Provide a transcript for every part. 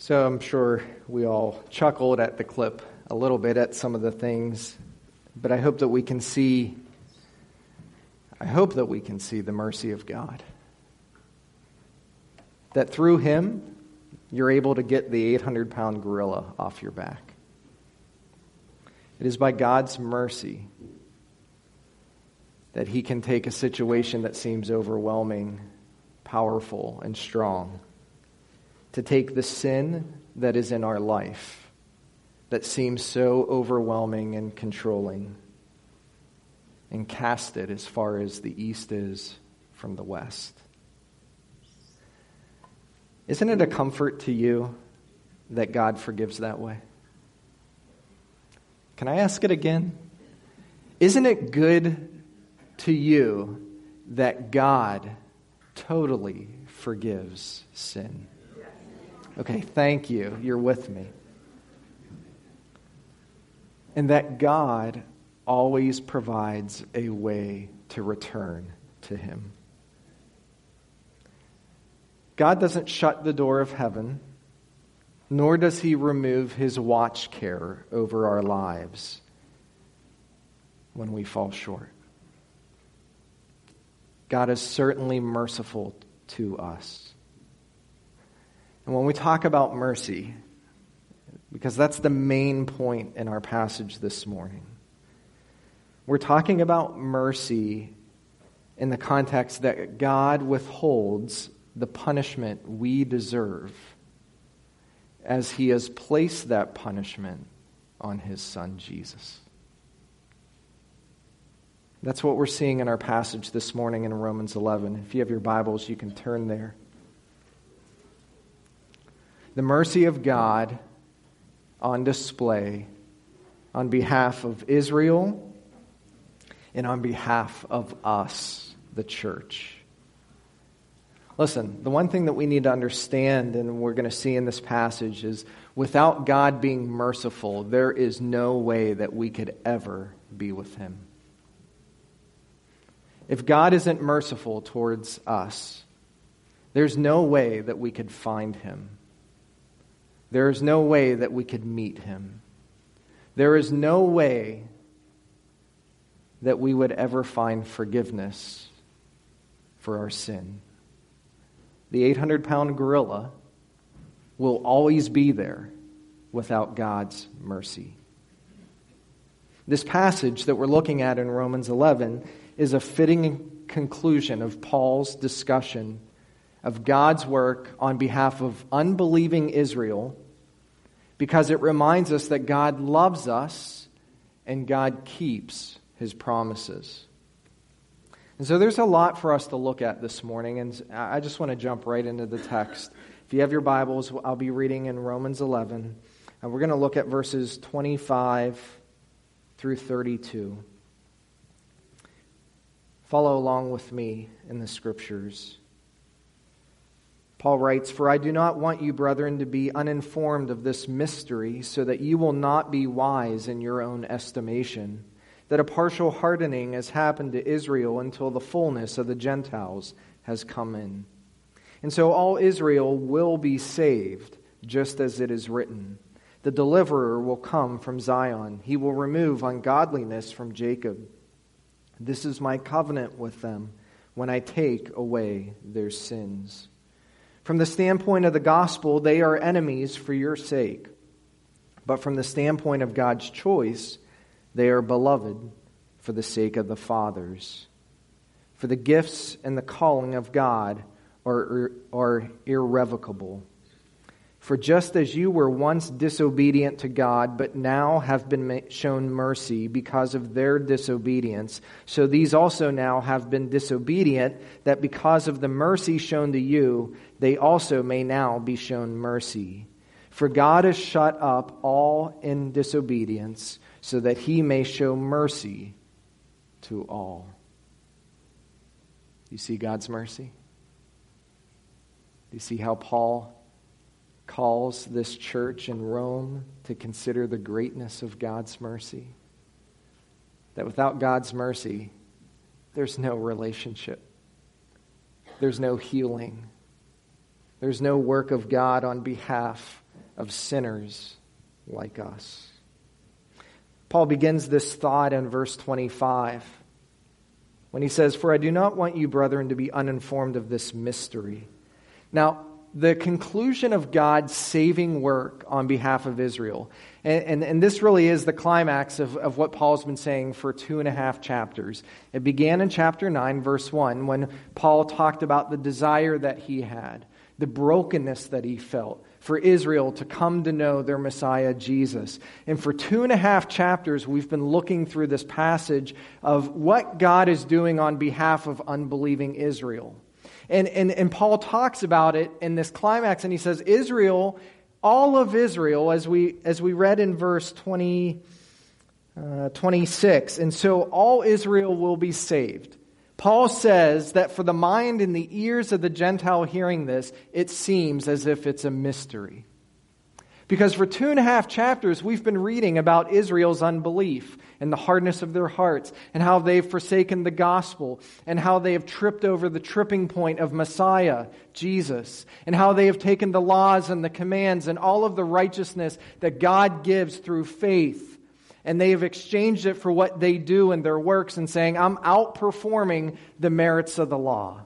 So I'm sure we all chuckled at the clip a little bit at some of the things, but I hope that we can see I hope that we can see the mercy of God. That through him you're able to get the 800 pound gorilla off your back. It is by God's mercy that he can take a situation that seems overwhelming, powerful, and strong to take the sin that is in our life that seems so overwhelming and controlling and cast it as far as the east is from the west. Isn't it a comfort to you that God forgives that way? Can I ask it again? Isn't it good to you that God totally forgives sin? Okay, thank you. You're with me. And that God always provides a way to return to Him. God doesn't shut the door of heaven, nor does He remove His watch care over our lives when we fall short. God is certainly merciful to us. And when we talk about mercy, because that's the main point in our passage this morning, we're talking about mercy in the context that God withholds the punishment we deserve as he has placed that punishment on his son Jesus. That's what we're seeing in our passage this morning in Romans 11. If you have your Bibles, you can turn there the mercy of God on display on behalf of Israel and on behalf of us, the church. Listen, the one thing that we need to understand, and we're going to see in this passage, is without God being merciful, there is no way that we could ever be with Him. If God isn't merciful towards us, there's no way that we could find Him. There is no way that we could meet him. There is no way that we would ever find forgiveness for our sin. The 800 pound gorilla will always be there without God's mercy. This passage that we're looking at in Romans 11 is a fitting conclusion of Paul's discussion of God's work on behalf of unbelieving Israel because it reminds us that God loves us and God keeps his promises. And so there's a lot for us to look at this morning, and I just want to jump right into the text. If you have your Bibles, I'll be reading in Romans 11, and we're going to look at verses 25 through 32. Follow along with me in the scriptures. Paul writes, For I do not want you, brethren, to be uninformed of this mystery, so that you will not be wise in your own estimation, that a partial hardening has happened to Israel until the fullness of the Gentiles has come in. And so all Israel will be saved, just as it is written. The deliverer will come from Zion, he will remove ungodliness from Jacob. This is my covenant with them when I take away their sins. From the standpoint of the gospel, they are enemies for your sake. But from the standpoint of God's choice, they are beloved for the sake of the fathers. For the gifts and the calling of God are, are irrevocable. For just as you were once disobedient to God, but now have been shown mercy because of their disobedience, so these also now have been disobedient, that because of the mercy shown to you, they also may now be shown mercy. For God has shut up all in disobedience, so that he may show mercy to all. You see God's mercy? You see how Paul calls this church in Rome to consider the greatness of God's mercy. That without God's mercy, there's no relationship, there's no healing, there's no work of God on behalf of sinners like us. Paul begins this thought in verse 25 when he says, For I do not want you, brethren, to be uninformed of this mystery. Now, the conclusion of God's saving work on behalf of Israel. And, and, and, this really is the climax of, of what Paul's been saying for two and a half chapters. It began in chapter 9, verse 1, when Paul talked about the desire that he had, the brokenness that he felt for Israel to come to know their Messiah, Jesus. And for two and a half chapters, we've been looking through this passage of what God is doing on behalf of unbelieving Israel. And, and, and Paul talks about it in this climax, and he says, Israel, all of Israel, as we, as we read in verse 20, uh, 26, and so all Israel will be saved. Paul says that for the mind and the ears of the Gentile hearing this, it seems as if it's a mystery. Because for two and a half chapters, we've been reading about Israel's unbelief and the hardness of their hearts, and how they've forsaken the gospel, and how they have tripped over the tripping point of Messiah, Jesus, and how they have taken the laws and the commands and all of the righteousness that God gives through faith, and they have exchanged it for what they do in their works and saying, I'm outperforming the merits of the law.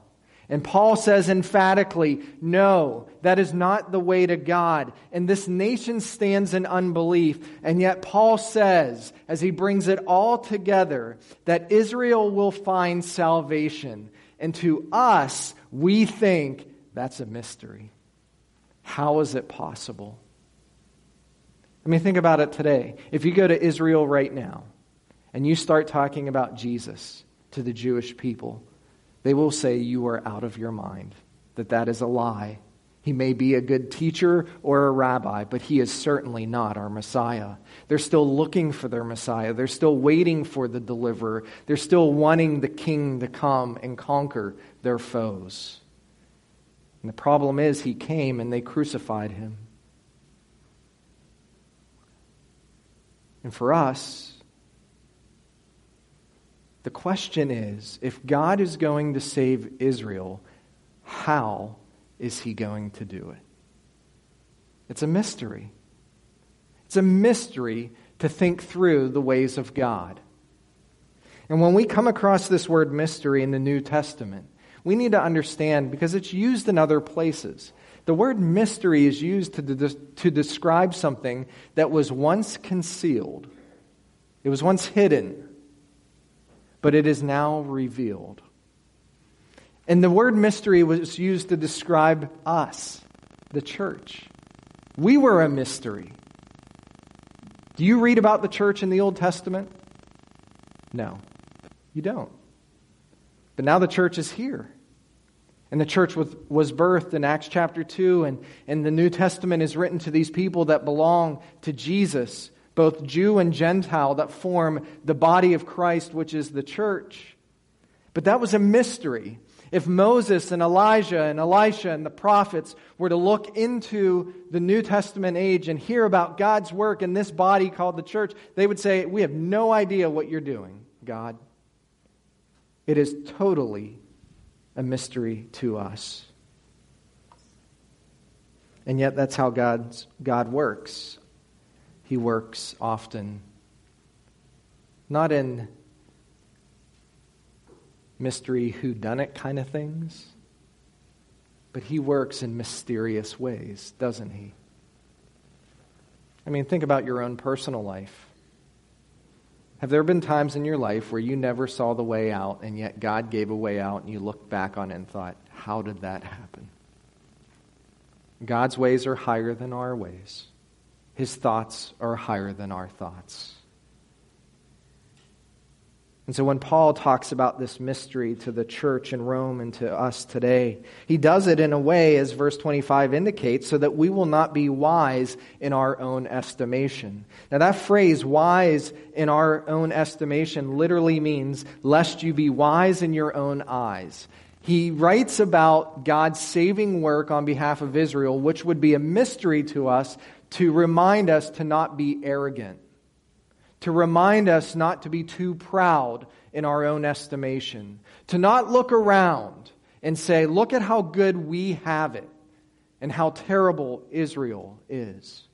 And Paul says emphatically, no, that is not the way to God. And this nation stands in unbelief. And yet Paul says, as he brings it all together, that Israel will find salvation. And to us, we think that's a mystery. How is it possible? I mean, think about it today. If you go to Israel right now and you start talking about Jesus to the Jewish people, they will say you are out of your mind, that that is a lie. He may be a good teacher or a rabbi, but he is certainly not our Messiah. They're still looking for their Messiah. They're still waiting for the deliverer. They're still wanting the king to come and conquer their foes. And the problem is, he came and they crucified him. And for us, the question is if God is going to save Israel, how is he going to do it? It's a mystery. It's a mystery to think through the ways of God. And when we come across this word mystery in the New Testament, we need to understand because it's used in other places. The word mystery is used to, de- to describe something that was once concealed, it was once hidden, but it is now revealed. And the word mystery was used to describe us, the church. We were a mystery. Do you read about the church in the Old Testament? No, you don't. But now the church is here. And the church was, was birthed in Acts chapter 2, and, and the New Testament is written to these people that belong to Jesus both Jew and Gentile, that form the body of Christ, which is the church. But that was a mystery. If Moses and Elijah and Elisha and the prophets were to look into the New Testament age and hear about God's work in this body called the church, they would say, We have no idea what you're doing, God. It is totally a mystery to us. And yet, that's how God's, God works he works often. Not in mystery who done it kind of things, but he works in mysterious ways, doesn't he? I mean, think about your own personal life. Have there been times in your life where you never saw the way out, and yet God gave a way out, and you looked back on it and thought, how did that happen? God's ways are higher than our ways. His thoughts are higher than our thoughts. And so when Paul talks about this mystery to the church in Rome and to us today, he does it in a way, as verse 25 indicates, so that we will not be wise in our own estimation. Now, that phrase, wise in our own estimation, literally means, lest you be wise in your own eyes. He writes about God's saving work on behalf of Israel, which would be a mystery to us to remind us to not be arrogant, to remind us not to be too proud in our own estimation, to not look around and say, Look at how good we have it, and how terrible Israel is.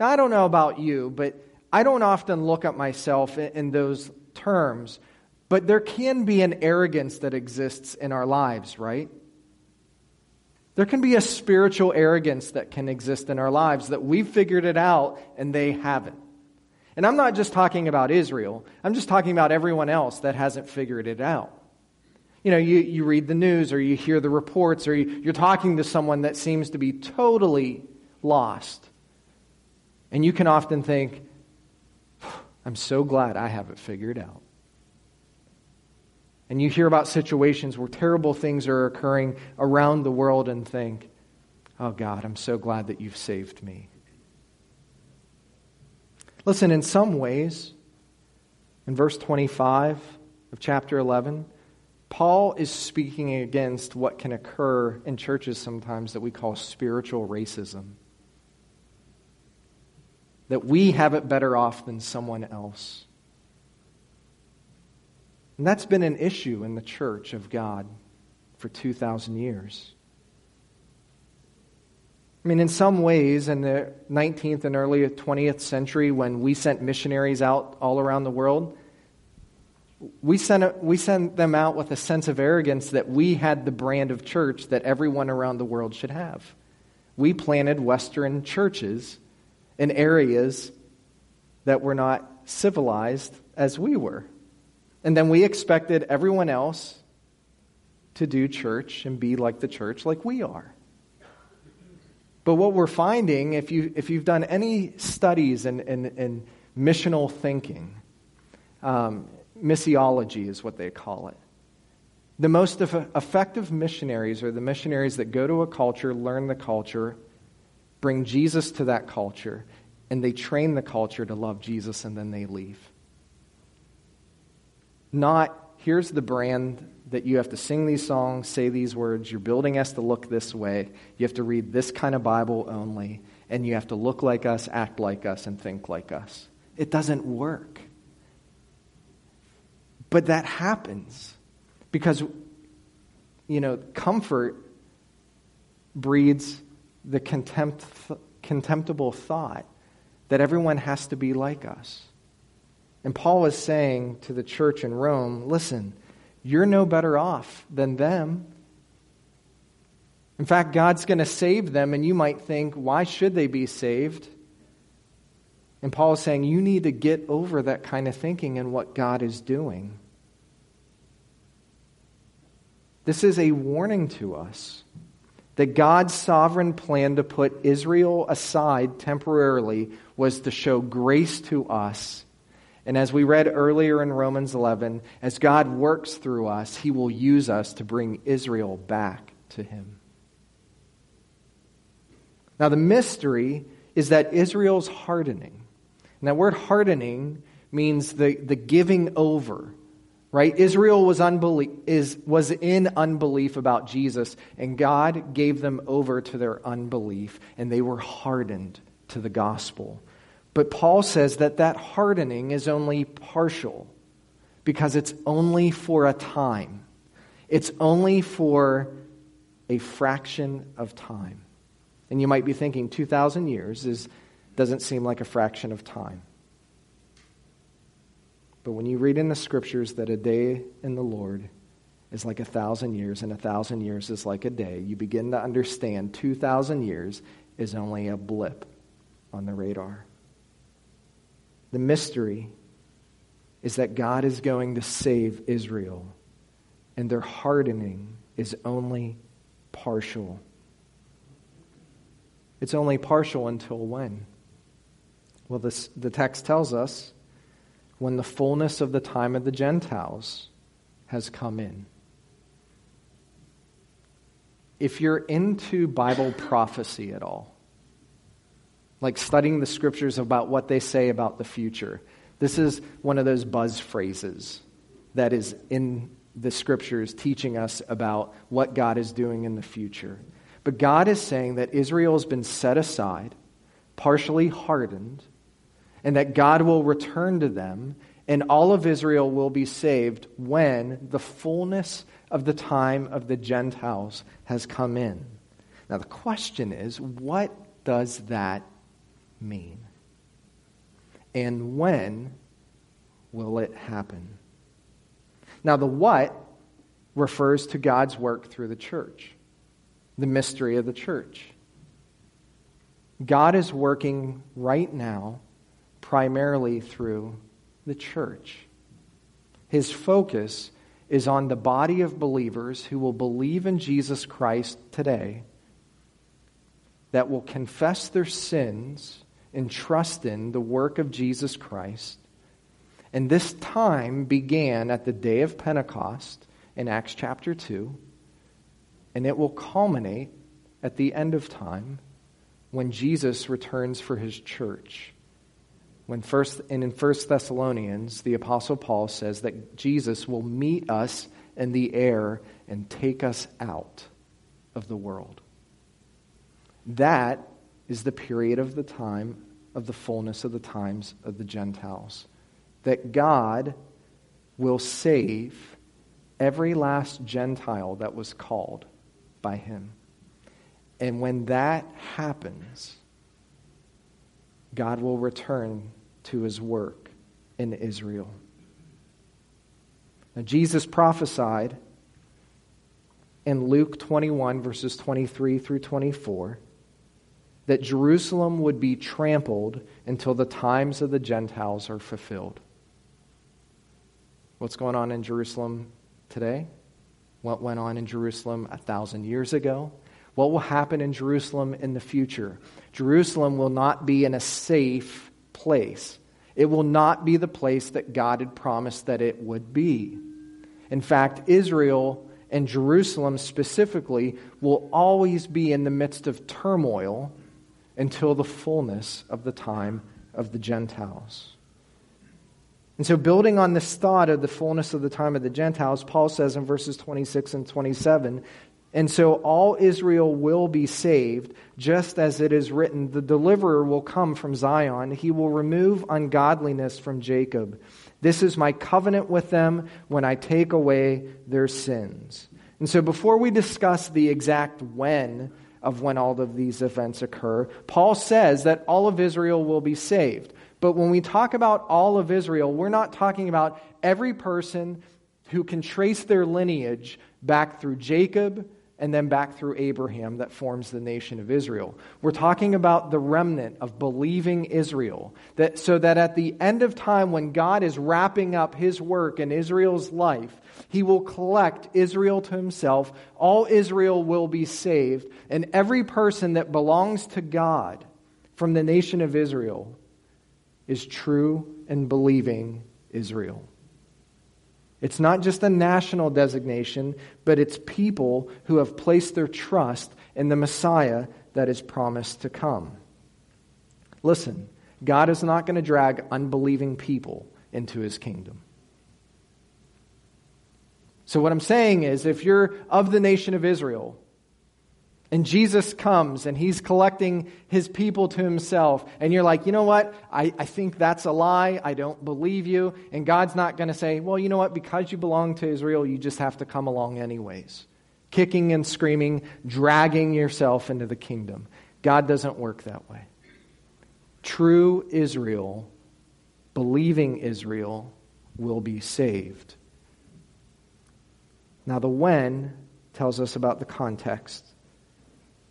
Now, I don't know about you, but I don't often look at myself in those terms, but there can be an arrogance that exists in our lives, right? There can be a spiritual arrogance that can exist in our lives that we've figured it out and they haven't. And I'm not just talking about Israel, I'm just talking about everyone else that hasn't figured it out. You know, you, you read the news or you hear the reports or you, you're talking to someone that seems to be totally lost. And you can often think, I'm so glad I have it figured out. And you hear about situations where terrible things are occurring around the world and think, oh God, I'm so glad that you've saved me. Listen, in some ways, in verse 25 of chapter 11, Paul is speaking against what can occur in churches sometimes that we call spiritual racism. That we have it better off than someone else. And that's been an issue in the church of God for 2,000 years. I mean, in some ways, in the 19th and early 20th century, when we sent missionaries out all around the world, we sent, we sent them out with a sense of arrogance that we had the brand of church that everyone around the world should have. We planted Western churches in areas that were not civilized as we were. And then we expected everyone else to do church and be like the church, like we are. But what we're finding, if, you, if you've done any studies in, in, in missional thinking, um, missiology is what they call it. The most effective missionaries are the missionaries that go to a culture, learn the culture, bring Jesus to that culture, and they train the culture to love Jesus, and then they leave. Not, here's the brand that you have to sing these songs, say these words, your building has to look this way, you have to read this kind of Bible only, and you have to look like us, act like us, and think like us. It doesn't work. But that happens because, you know, comfort breeds the contempt, contemptible thought that everyone has to be like us. And Paul is saying to the church in Rome listen, you're no better off than them. In fact, God's going to save them, and you might think, why should they be saved? And Paul is saying, you need to get over that kind of thinking and what God is doing. This is a warning to us that God's sovereign plan to put Israel aside temporarily was to show grace to us and as we read earlier in Romans 11, as God works through us, he will use us to bring Israel back to him. Now, the mystery is that Israel's hardening. And that word hardening means the, the giving over, right? Israel was, unbelief, is, was in unbelief about Jesus, and God gave them over to their unbelief, and they were hardened to the gospel. But Paul says that that hardening is only partial because it's only for a time. It's only for a fraction of time. And you might be thinking 2,000 years is, doesn't seem like a fraction of time. But when you read in the scriptures that a day in the Lord is like a thousand years and a thousand years is like a day, you begin to understand 2,000 years is only a blip on the radar. The mystery is that God is going to save Israel, and their hardening is only partial. It's only partial until when? Well, this, the text tells us when the fullness of the time of the Gentiles has come in. If you're into Bible prophecy at all, like studying the scriptures about what they say about the future. This is one of those buzz phrases that is in the scriptures teaching us about what God is doing in the future. But God is saying that Israel has been set aside, partially hardened, and that God will return to them, and all of Israel will be saved when the fullness of the time of the Gentiles has come in. Now, the question is what does that mean? And when will it happen? Now, the what refers to God's work through the church, the mystery of the church. God is working right now primarily through the church. His focus is on the body of believers who will believe in Jesus Christ today, that will confess their sins and trust in the work of Jesus Christ. And this time began at the day of Pentecost in Acts chapter 2, and it will culminate at the end of time when Jesus returns for his church. When first and in 1 Thessalonians, the apostle Paul says that Jesus will meet us in the air and take us out of the world. That is the period of the time of the fullness of the times of the Gentiles. That God will save every last Gentile that was called by him. And when that happens, God will return to his work in Israel. Now, Jesus prophesied in Luke 21, verses 23 through 24, that Jerusalem would be trampled until the times of the Gentiles are fulfilled. What's going on in Jerusalem today? What went on in Jerusalem a thousand years ago? What will happen in Jerusalem in the future? Jerusalem will not be in a safe place. It will not be the place that God had promised that it would be. In fact, Israel and Jerusalem specifically will always be in the midst of turmoil until the fullness of the time of the Gentiles. And so, building on this thought of the fullness of the time of the Gentiles, Paul says in verses 26 and 27 and so all Israel will be saved, just as it is written The deliverer will come from Zion, he will remove ungodliness from Jacob. This is my covenant with them when I take away their sins. And so before we discuss the exact when of when all of these events occur, Paul says that all of Israel will be saved. But when we talk about all of Israel, we're not talking about every person who can trace their lineage back through Jacob and then back through Abraham that forms the nation of Israel. We're talking about the remnant of believing Israel. That, so that at the end of time, when God is wrapping up his work in Israel's life, he will collect Israel to himself. All Israel will be saved. And every person that belongs to God from the nation of Israel is true and believing Israel. It's not just a national designation, but it's people who have placed their trust in the Messiah that is promised to come. Listen, God is not going to drag unbelieving people into his kingdom. So, what I'm saying is, if you're of the nation of Israel, and Jesus comes and he's collecting his people to himself. And you're like, you know what? I, I think that's a lie. I don't believe you. And God's not going to say, well, you know what? Because you belong to Israel, you just have to come along anyways. Kicking and screaming, dragging yourself into the kingdom. God doesn't work that way. True Israel, believing Israel, will be saved. Now, the when tells us about the context.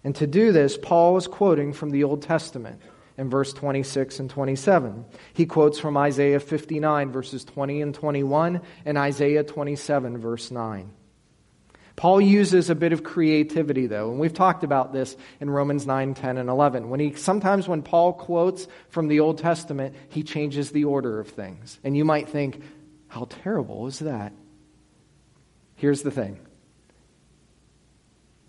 And to do this, Paul is quoting from the Old Testament in verse 26 and 27. He quotes from Isaiah 59, verses 20 and 21, and Isaiah 27, verse 9. Paul uses a bit of creativity, though, and we've talked about this in Romans 9, 10, and 11. When he, sometimes when Paul quotes from the Old Testament, he changes the order of things. And you might think, how terrible is that? Here's the thing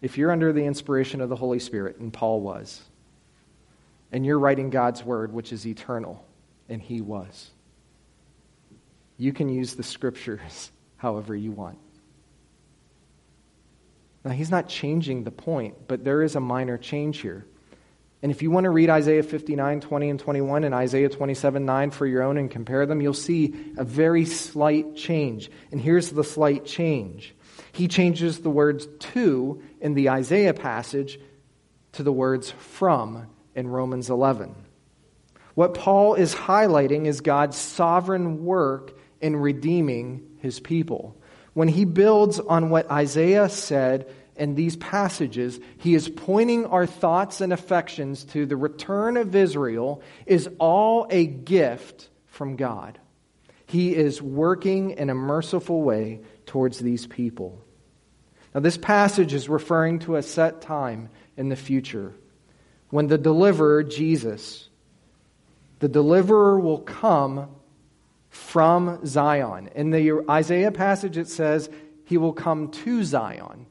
if you're under the inspiration of the Holy Spirit, and Paul was, and you're writing God's word, which is eternal, and he was, you can use the scriptures however you want. Now, he's not changing the point, but there is a minor change here. And if you want to read Isaiah 59, 20, and 21, and Isaiah 27, 9 for your own and compare them, you'll see a very slight change. And here's the slight change he changes the words to in the Isaiah passage to the words from in Romans 11. What Paul is highlighting is God's sovereign work in redeeming his people. When he builds on what Isaiah said in these passages, he is pointing our thoughts and affections to the return of Israel is all a gift from God. He is working in a merciful way towards these people. Now, this passage is referring to a set time in the future when the deliverer, Jesus, the deliverer will come from Zion. In the Isaiah passage, it says he will come to Zion.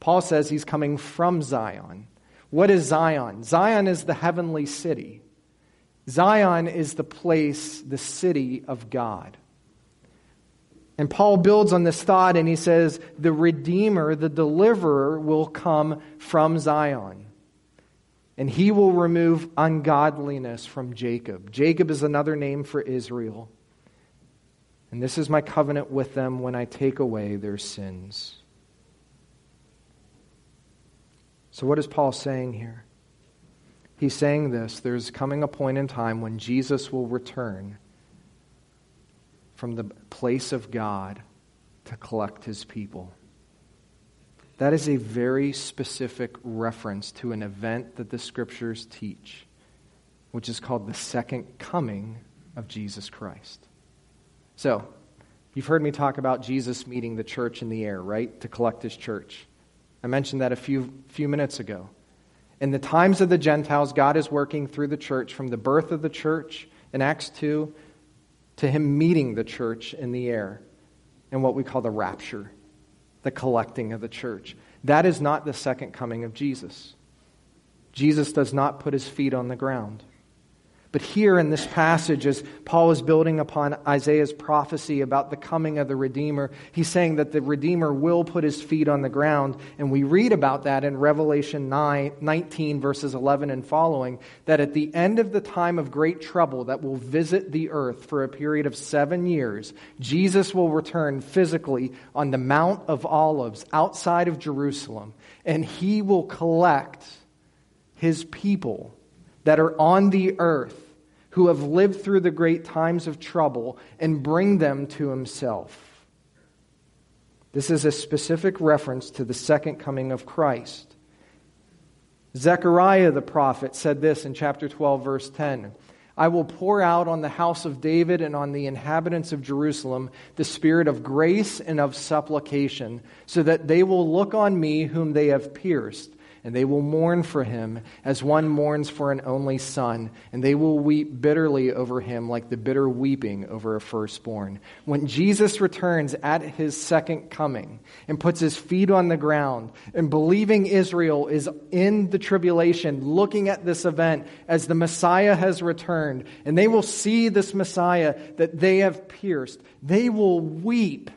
Paul says he's coming from Zion. What is Zion? Zion is the heavenly city. Zion is the place, the city of God. And Paul builds on this thought and he says, the Redeemer, the Deliverer, will come from Zion. And he will remove ungodliness from Jacob. Jacob is another name for Israel. And this is my covenant with them when I take away their sins. So, what is Paul saying here? He's saying this there's coming a point in time when Jesus will return from the place of God to collect his people. That is a very specific reference to an event that the scriptures teach, which is called the second coming of Jesus Christ. So, you've heard me talk about Jesus meeting the church in the air, right? To collect his church. I mentioned that a few, few minutes ago. In the times of the Gentiles, God is working through the church from the birth of the church in Acts 2 to him meeting the church in the air in what we call the rapture, the collecting of the church. That is not the second coming of Jesus. Jesus does not put his feet on the ground. But here in this passage, as Paul is building upon Isaiah's prophecy about the coming of the Redeemer, he's saying that the Redeemer will put his feet on the ground. And we read about that in Revelation 9, 19, verses 11 and following, that at the end of the time of great trouble that will visit the earth for a period of seven years, Jesus will return physically on the Mount of Olives outside of Jerusalem, and he will collect his people that are on the earth who have lived through the great times of trouble and bring them to himself. This is a specific reference to the second coming of Christ. Zechariah the prophet said this in chapter 12, verse 10 I will pour out on the house of David and on the inhabitants of Jerusalem the spirit of grace and of supplication, so that they will look on me whom they have pierced and they will mourn for him as one mourns for an only son, and they will weep bitterly over him like the bitter weeping over a firstborn. When Jesus returns at his second coming and puts his feet on the ground, and believing Israel is in the tribulation, looking at this event as the Messiah has returned, and they will see this Messiah that they have pierced, they will weep,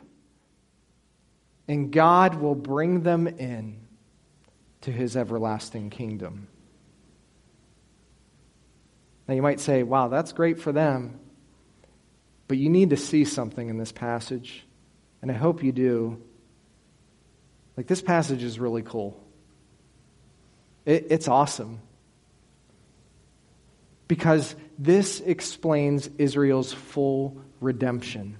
and God will bring them in to his everlasting kingdom. Now, you might say, wow, that's great for them. But you need to see something in this passage, and I hope you do. Like, this passage is really cool. It, it's awesome. Because this explains Israel's full redemption.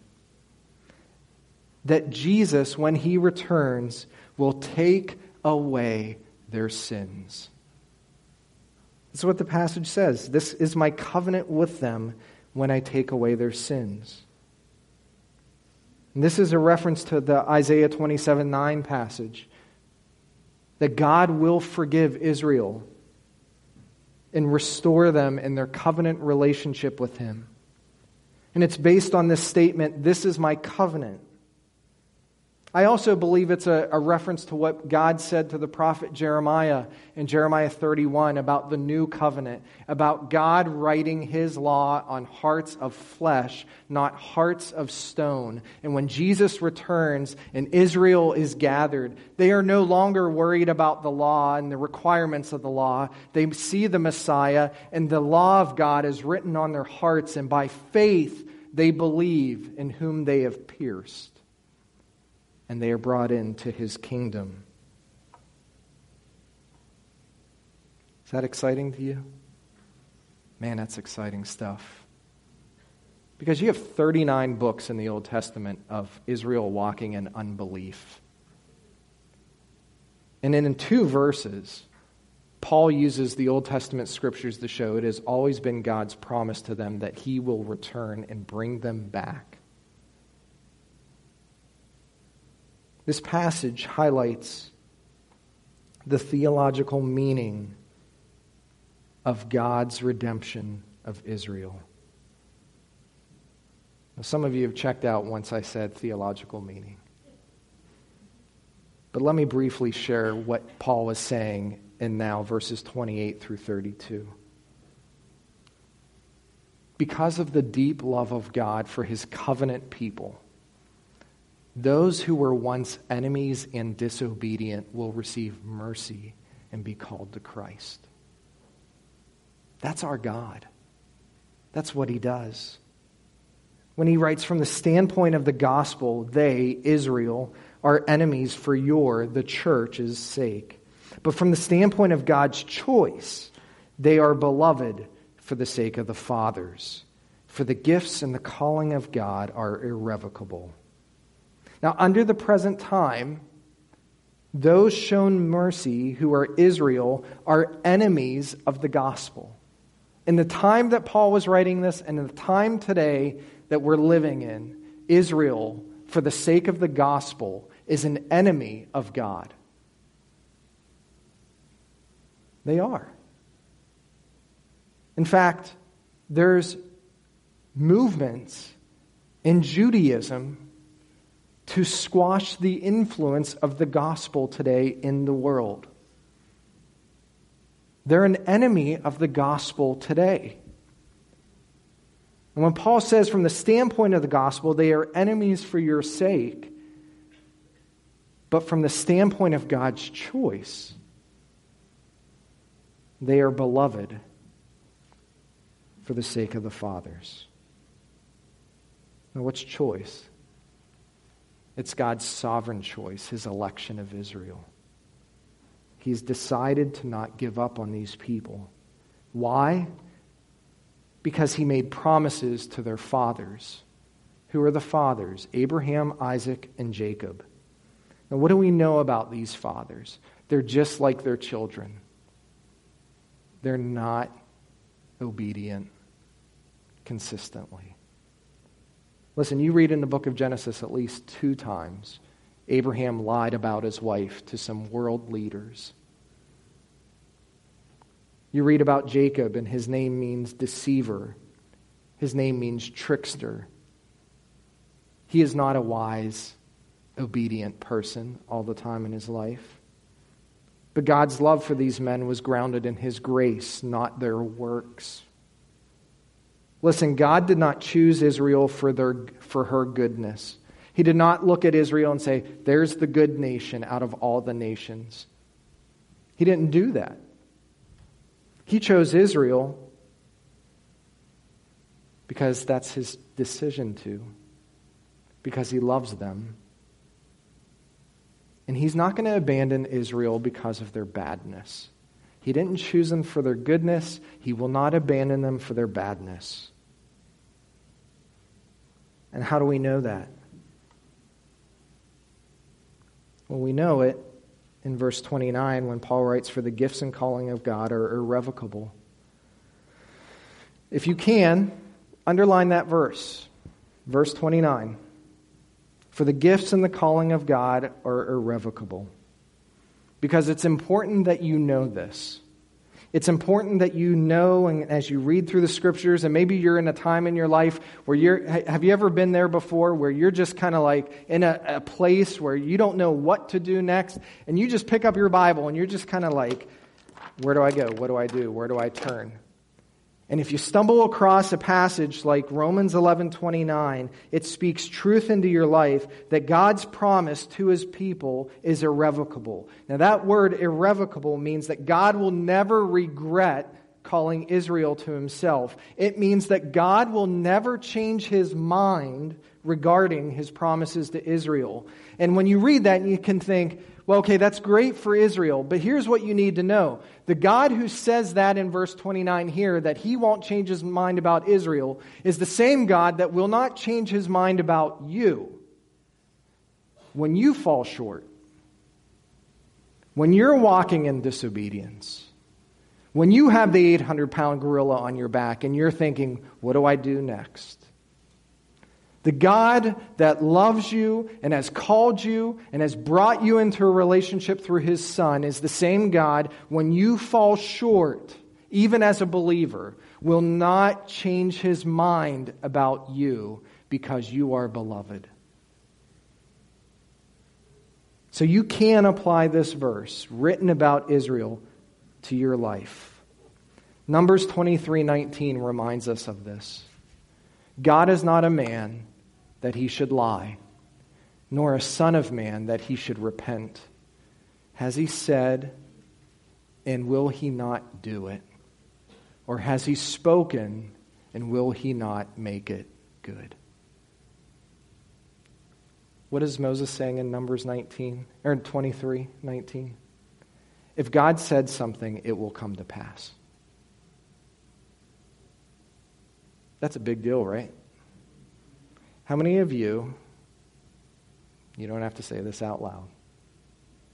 That Jesus, when he returns, will take away their sins. That's what the passage says. This is my covenant with them when I take away their sins. And this is a reference to the Isaiah 27 9 passage that God will forgive Israel and restore them in their covenant relationship with Him. And it's based on this statement this is my covenant I also believe it's a, a, reference to what God said to the prophet Jeremiah in Jeremiah 31 about the new covenant, about God writing his law on hearts of flesh, not hearts of stone. And when Jesus returns and Israel is gathered, they are no longer worried about the law and the requirements of the law. They see the Messiah, and the law of God is written on their hearts, and by faith they believe in whom they have pierced and they are brought into his kingdom. Is that exciting to you? Man, that's exciting stuff. Because you have 39 books in the Old Testament of Israel walking in unbelief. And then in two verses, Paul uses the Old Testament scriptures to show it has always been God's promise to them that he will return and bring them back. This passage highlights the theological meaning of God's redemption of Israel. Now, some of you have checked out once I said theological meaning. But let me briefly share what Paul was saying in now verses 28 through 32. Because of the deep love of God for his covenant people, those who were once enemies and disobedient will receive mercy and be called to Christ. That's our God. That's what he does. When he writes, from the standpoint of the gospel, they, Israel, are enemies for your, the church's sake. But from the standpoint of God's choice, they are beloved for the sake of the fathers. For the gifts and the calling of God are irrevocable. Now, under the present time, those shown mercy who are Israel are enemies of the gospel. In the time that Paul was writing this and in the time today that we're living in, Israel, for the sake of the gospel, is an enemy of God. They are. In fact, there's movements in Judaism to squash the influence of the gospel today in the world. They're an enemy of the gospel today. And when Paul says, from the standpoint of the gospel, they are enemies for your sake, but from the standpoint of God's choice, they are beloved for the sake of the fathers. Now, what's choice? It's God's sovereign choice, his election of Israel. He's decided to not give up on these people. Why? Because he made promises to their fathers. Who are the fathers? Abraham, Isaac, and Jacob. Now, what do we know about these fathers? They're just like their children. They're not obedient consistently. Listen, you read in the book of Genesis at least two times Abraham lied about his wife to some world leaders. You read about Jacob, and his name means deceiver, his name means trickster. He is not a wise, obedient person all the time in his life. But God's love for these men was grounded in his grace, not their works. Listen, God did not choose Israel for, their, for her goodness. He did not look at Israel and say, There's the good nation out of all the nations. He didn't do that. He chose Israel because that's his decision to, because he loves them. And he's not going to abandon Israel because of their badness. He didn't choose them for their goodness. He will not abandon them for their badness. And how do we know that? Well, we know it in verse 29 when Paul writes, For the gifts and calling of God are irrevocable. If you can, underline that verse, verse 29. For the gifts and the calling of God are irrevocable. Because it's important that you know this. It's important that you know, and as you read through the scriptures, and maybe you're in a time in your life where you're, have you ever been there before where you're just kind of like in a, a place where you don't know what to do next, and you just pick up your Bible and you're just kind of like, where do I go? What do I do? Where do I turn? And if you stumble across a passage like Romans 11:29, it speaks truth into your life that God's promise to his people is irrevocable. Now that word irrevocable means that God will never regret calling Israel to himself. It means that God will never change his mind regarding his promises to Israel. And when you read that, you can think, well, okay, that's great for Israel, but here's what you need to know. The God who says that in verse 29 here, that he won't change his mind about Israel, is the same God that will not change his mind about you when you fall short, when you're walking in disobedience, when you have the 800 pound gorilla on your back and you're thinking, what do I do next? The God that loves you and has called you and has brought you into a relationship through his Son is the same God when you fall short, even as a believer, will not change his mind about you because you are beloved. So you can apply this verse written about Israel to your life. Numbers 23:19 reminds us of this. God is not a man that he should lie, nor a son of man that he should repent. Has he said, and will he not do it? Or has he spoken, and will he not make it good? What is Moses saying in Numbers 19 or 23, 19? If God said something, it will come to pass. That's a big deal, right? How many of you, you don't have to say this out loud,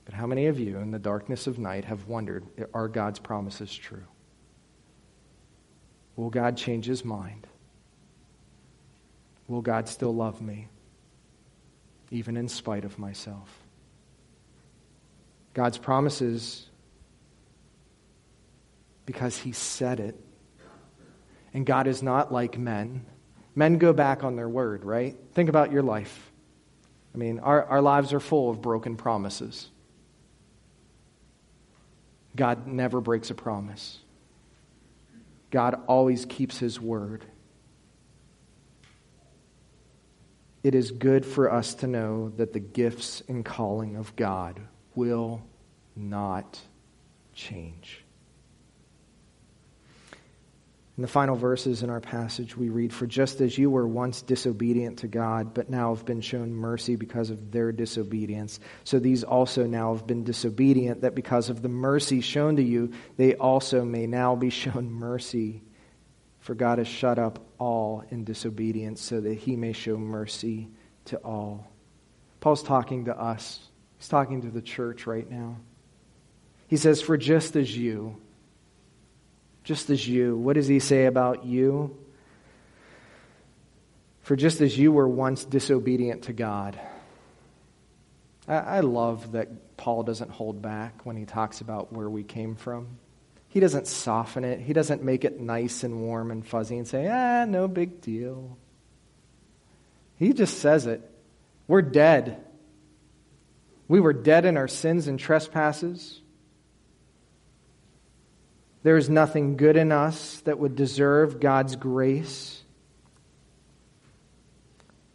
but how many of you in the darkness of night have wondered, are God's promises true? Will God change his mind? Will God still love me, even in spite of myself? God's promises, because he said it, and God is not like men Men go back on their word, right? Think about your life. I mean, our, our lives are full of broken promises. God never breaks a promise, God always keeps his word. It is good for us to know that the gifts and calling of God will not change. In the final verses in our passage, we read, For just as you were once disobedient to God, but now have been shown mercy because of their disobedience, so these also now have been disobedient, that because of the mercy shown to you, they also may now be shown mercy. For God has shut up all in disobedience, so that he may show mercy to all. Paul's talking to us, he's talking to the church right now. He says, For just as you, just as you. What does he say about you? For just as you were once disobedient to God. I, I love that Paul doesn't hold back when he talks about where we came from. He doesn't soften it. He doesn't make it nice and warm and fuzzy and say, ah, no big deal. He just says it. We're dead. We were dead in our sins and trespasses. There is nothing good in us that would deserve God's grace.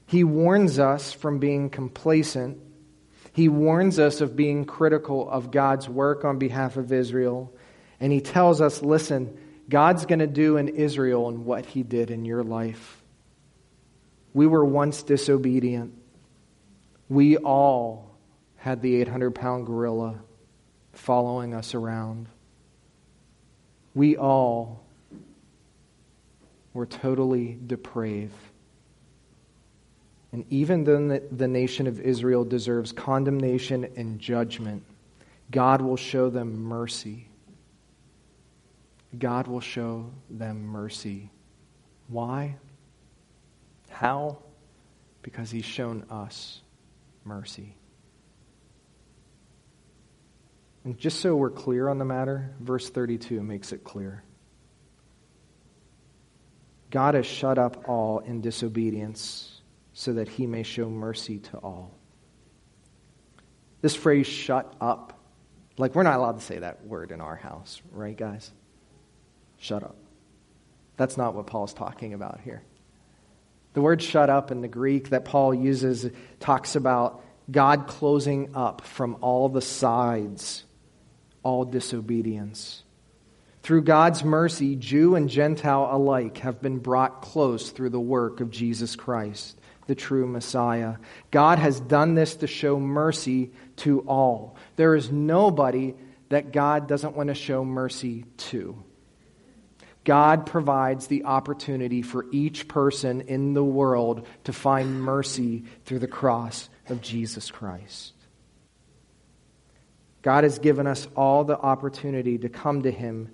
He warns us from being complacent. He warns us of being critical of God's work on behalf of Israel. And he tells us listen, God's going to do in Israel and what he did in your life. We were once disobedient. We all had the 800 pound gorilla following us around we all were totally depraved. And even though the nation of Israel deserves condemnation and judgment, God will show them mercy. God will show them mercy. Why? How? Because He's shown us mercy. And just so we're clear on the matter, verse 32 makes it clear. God has shut up all in disobedience so that he may show mercy to all. This phrase, shut up, like we're not allowed to say that word in our house, right, guys? Shut up. That's not what Paul's talking about here. The word shut up in the Greek that Paul uses talks about God closing up from all the sides all disobedience. Through God's mercy, Jew and Gentile alike have been brought close through the work of Jesus Christ, the true Messiah. God has done this to show mercy to all. There is nobody that God doesn't want to show mercy to. God provides the opportunity for each person in the world to find mercy through the cross of Jesus Christ. God has given us all the opportunity to come to Him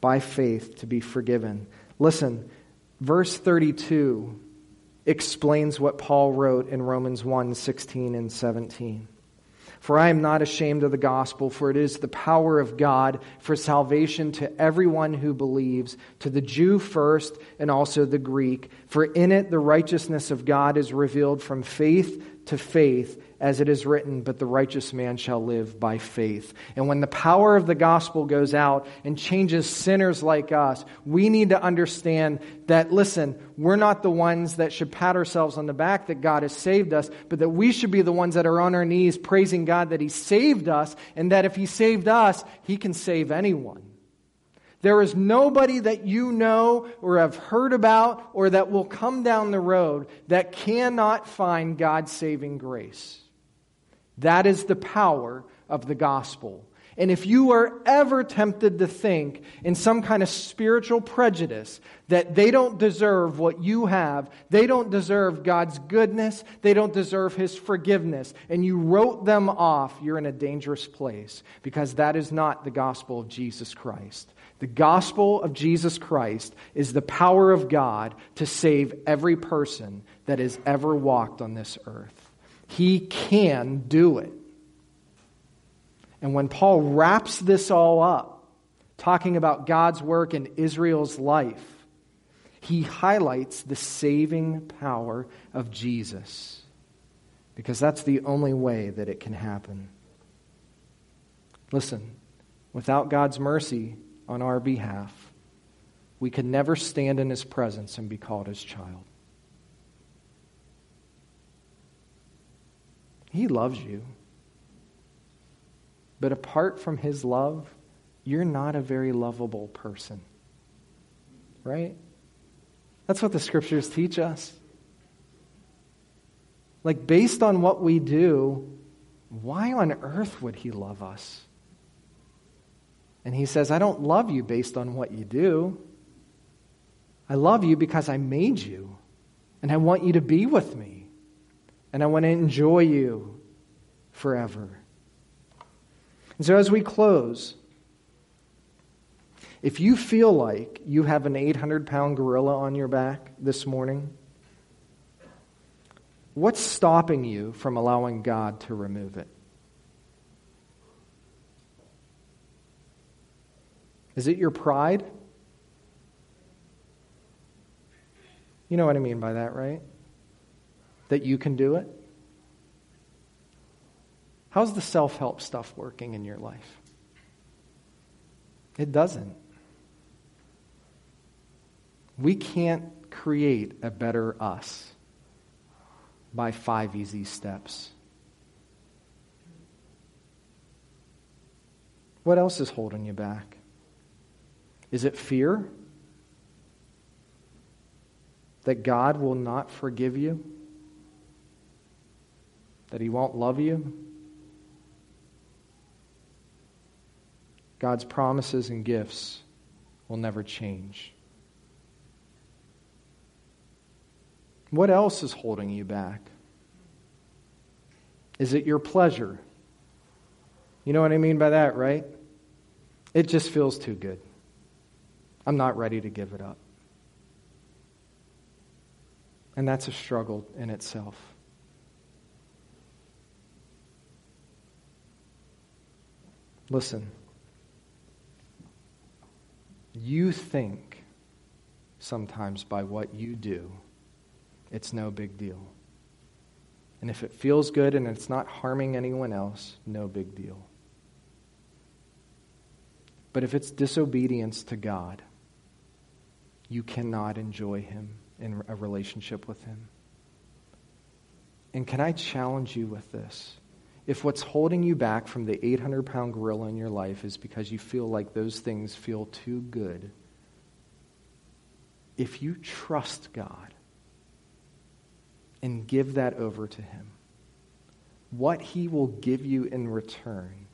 by faith to be forgiven. Listen, verse 32 explains what Paul wrote in Romans 1 16 and 17. For I am not ashamed of the gospel, for it is the power of God for salvation to everyone who believes, to the Jew first and also the Greek. For in it the righteousness of God is revealed from faith to faith as it is written, but the righteous man shall live by faith. And when the power of the gospel goes out and changes sinners like us, we need to understand that, listen, we're not the ones that should pat ourselves on the back that God has saved us, but that we should be the ones that are on our knees praising God that He saved us, and that if He saved us, He can save anyone. There is nobody that you know or have heard about or that will come down the road that cannot find God's saving grace. That is the power of the gospel. And if you are ever tempted to think in some kind of spiritual prejudice that they don't deserve what you have, they don't deserve God's goodness, they don't deserve His forgiveness, and you wrote them off, you're in a dangerous place because that is not the gospel of Jesus Christ. The gospel of Jesus Christ is the power of God to save every person that has ever walked on this earth. He can do it. And when Paul wraps this all up, talking about God's work in Israel's life, he highlights the saving power of Jesus. Because that's the only way that it can happen. Listen, without God's mercy on our behalf, we could never stand in his presence and be called his child. He loves you. But apart from his love, you're not a very lovable person. Right? That's what the scriptures teach us. Like, based on what we do, why on earth would he love us? And he says, I don't love you based on what you do. I love you because I made you, and I want you to be with me and I want to enjoy you forever. And so, as we close, if you feel like you have an 800 pound gorilla on your back this morning, what's stopping you from allowing God to remove it? Is it your pride? You know what I mean by that, right? That you can do it? How's the self help stuff working in your life? It doesn't. We can't create a better us by five easy steps. What else is holding you back? Is it fear that God will not forgive you? That He won't love you? God's promises and gifts will never change. What else is holding you back? Is it your pleasure? You know what I mean by that, right? It just feels too good. I'm not ready to give it up. And that's a struggle in itself. Listen. You think sometimes by what you do, it's no big deal. And if it feels good and it's not harming anyone else, no big deal. But if it's disobedience to God, you cannot enjoy Him in a relationship with Him. And can I challenge you with this? If what's holding you back from the 800 pound gorilla in your life is because you feel like those things feel too good, if you trust God and give that over to Him, what He will give you in return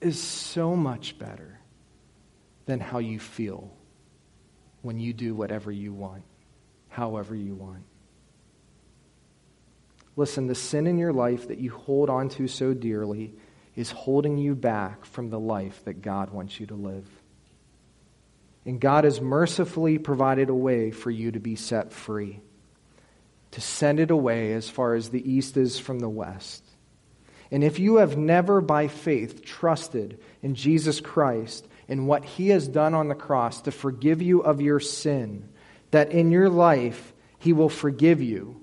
is so much better than how you feel when you do whatever you want, however you want. Listen, the sin in your life that you hold on to so dearly is holding you back from the life that God wants you to live. And God has mercifully provided a way for you to be set free, to send it away as far as the east is from the west. And if you have never by faith trusted in Jesus Christ and what he has done on the cross to forgive you of your sin, that in your life he will forgive you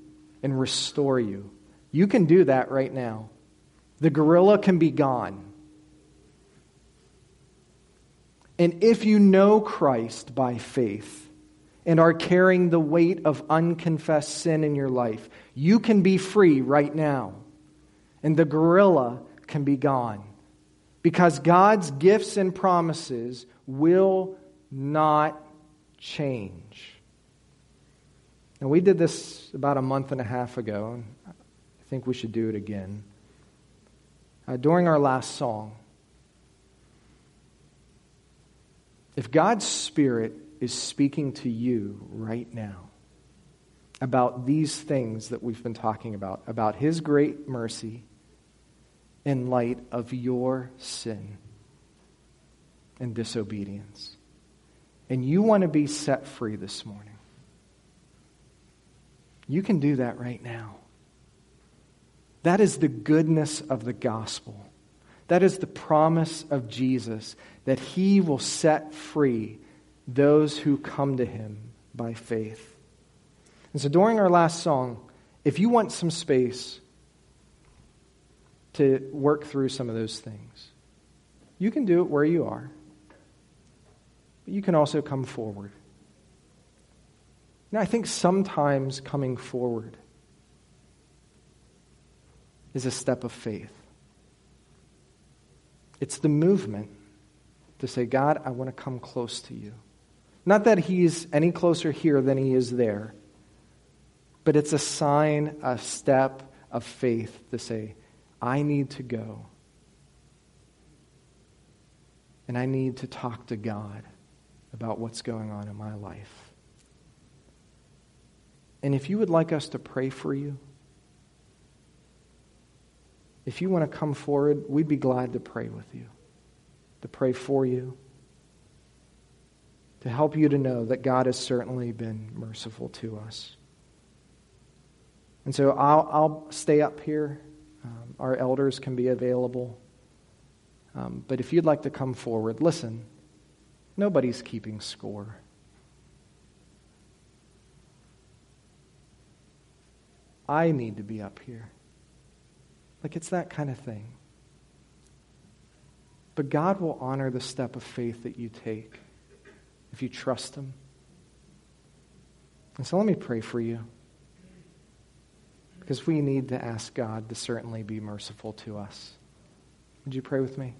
and restore you. You can do that right now. The gorilla can be gone. And if you know Christ by faith and are carrying the weight of unconfessed sin in your life, you can be free right now. And the gorilla can be gone. Because God's gifts and promises will not change. And we did this about a month and a half ago, and I think we should do it again. Uh, during our last song, if God's Spirit is speaking to you right now about these things that we've been talking about, about His great mercy in light of your sin and disobedience, and you want to be set free this morning, you can do that right now. That is the goodness of the gospel. That is the promise of Jesus that he will set free those who come to him by faith. And so during our last song, if you want some space to work through some of those things, you can do it where you are. But you can also come forward. Now, I think sometimes coming forward is a step of faith. It's the movement to say, God, I want to come close to you. Not that he's any closer here than he is there, but it's a sign, a step of faith to say, I need to go. And I need to talk to God about what's going on in my life. And if you would like us to pray for you, if you want to come forward, we'd be glad to pray with you, to pray for you, to help you to know that God has certainly been merciful to us. And so I'll, I'll stay up here. Um, our elders can be available. Um, but if you'd like to come forward, listen, nobody's keeping score. I need to be up here. Like it's that kind of thing. But God will honor the step of faith that you take if you trust Him. And so let me pray for you. Because we need to ask God to certainly be merciful to us. Would you pray with me?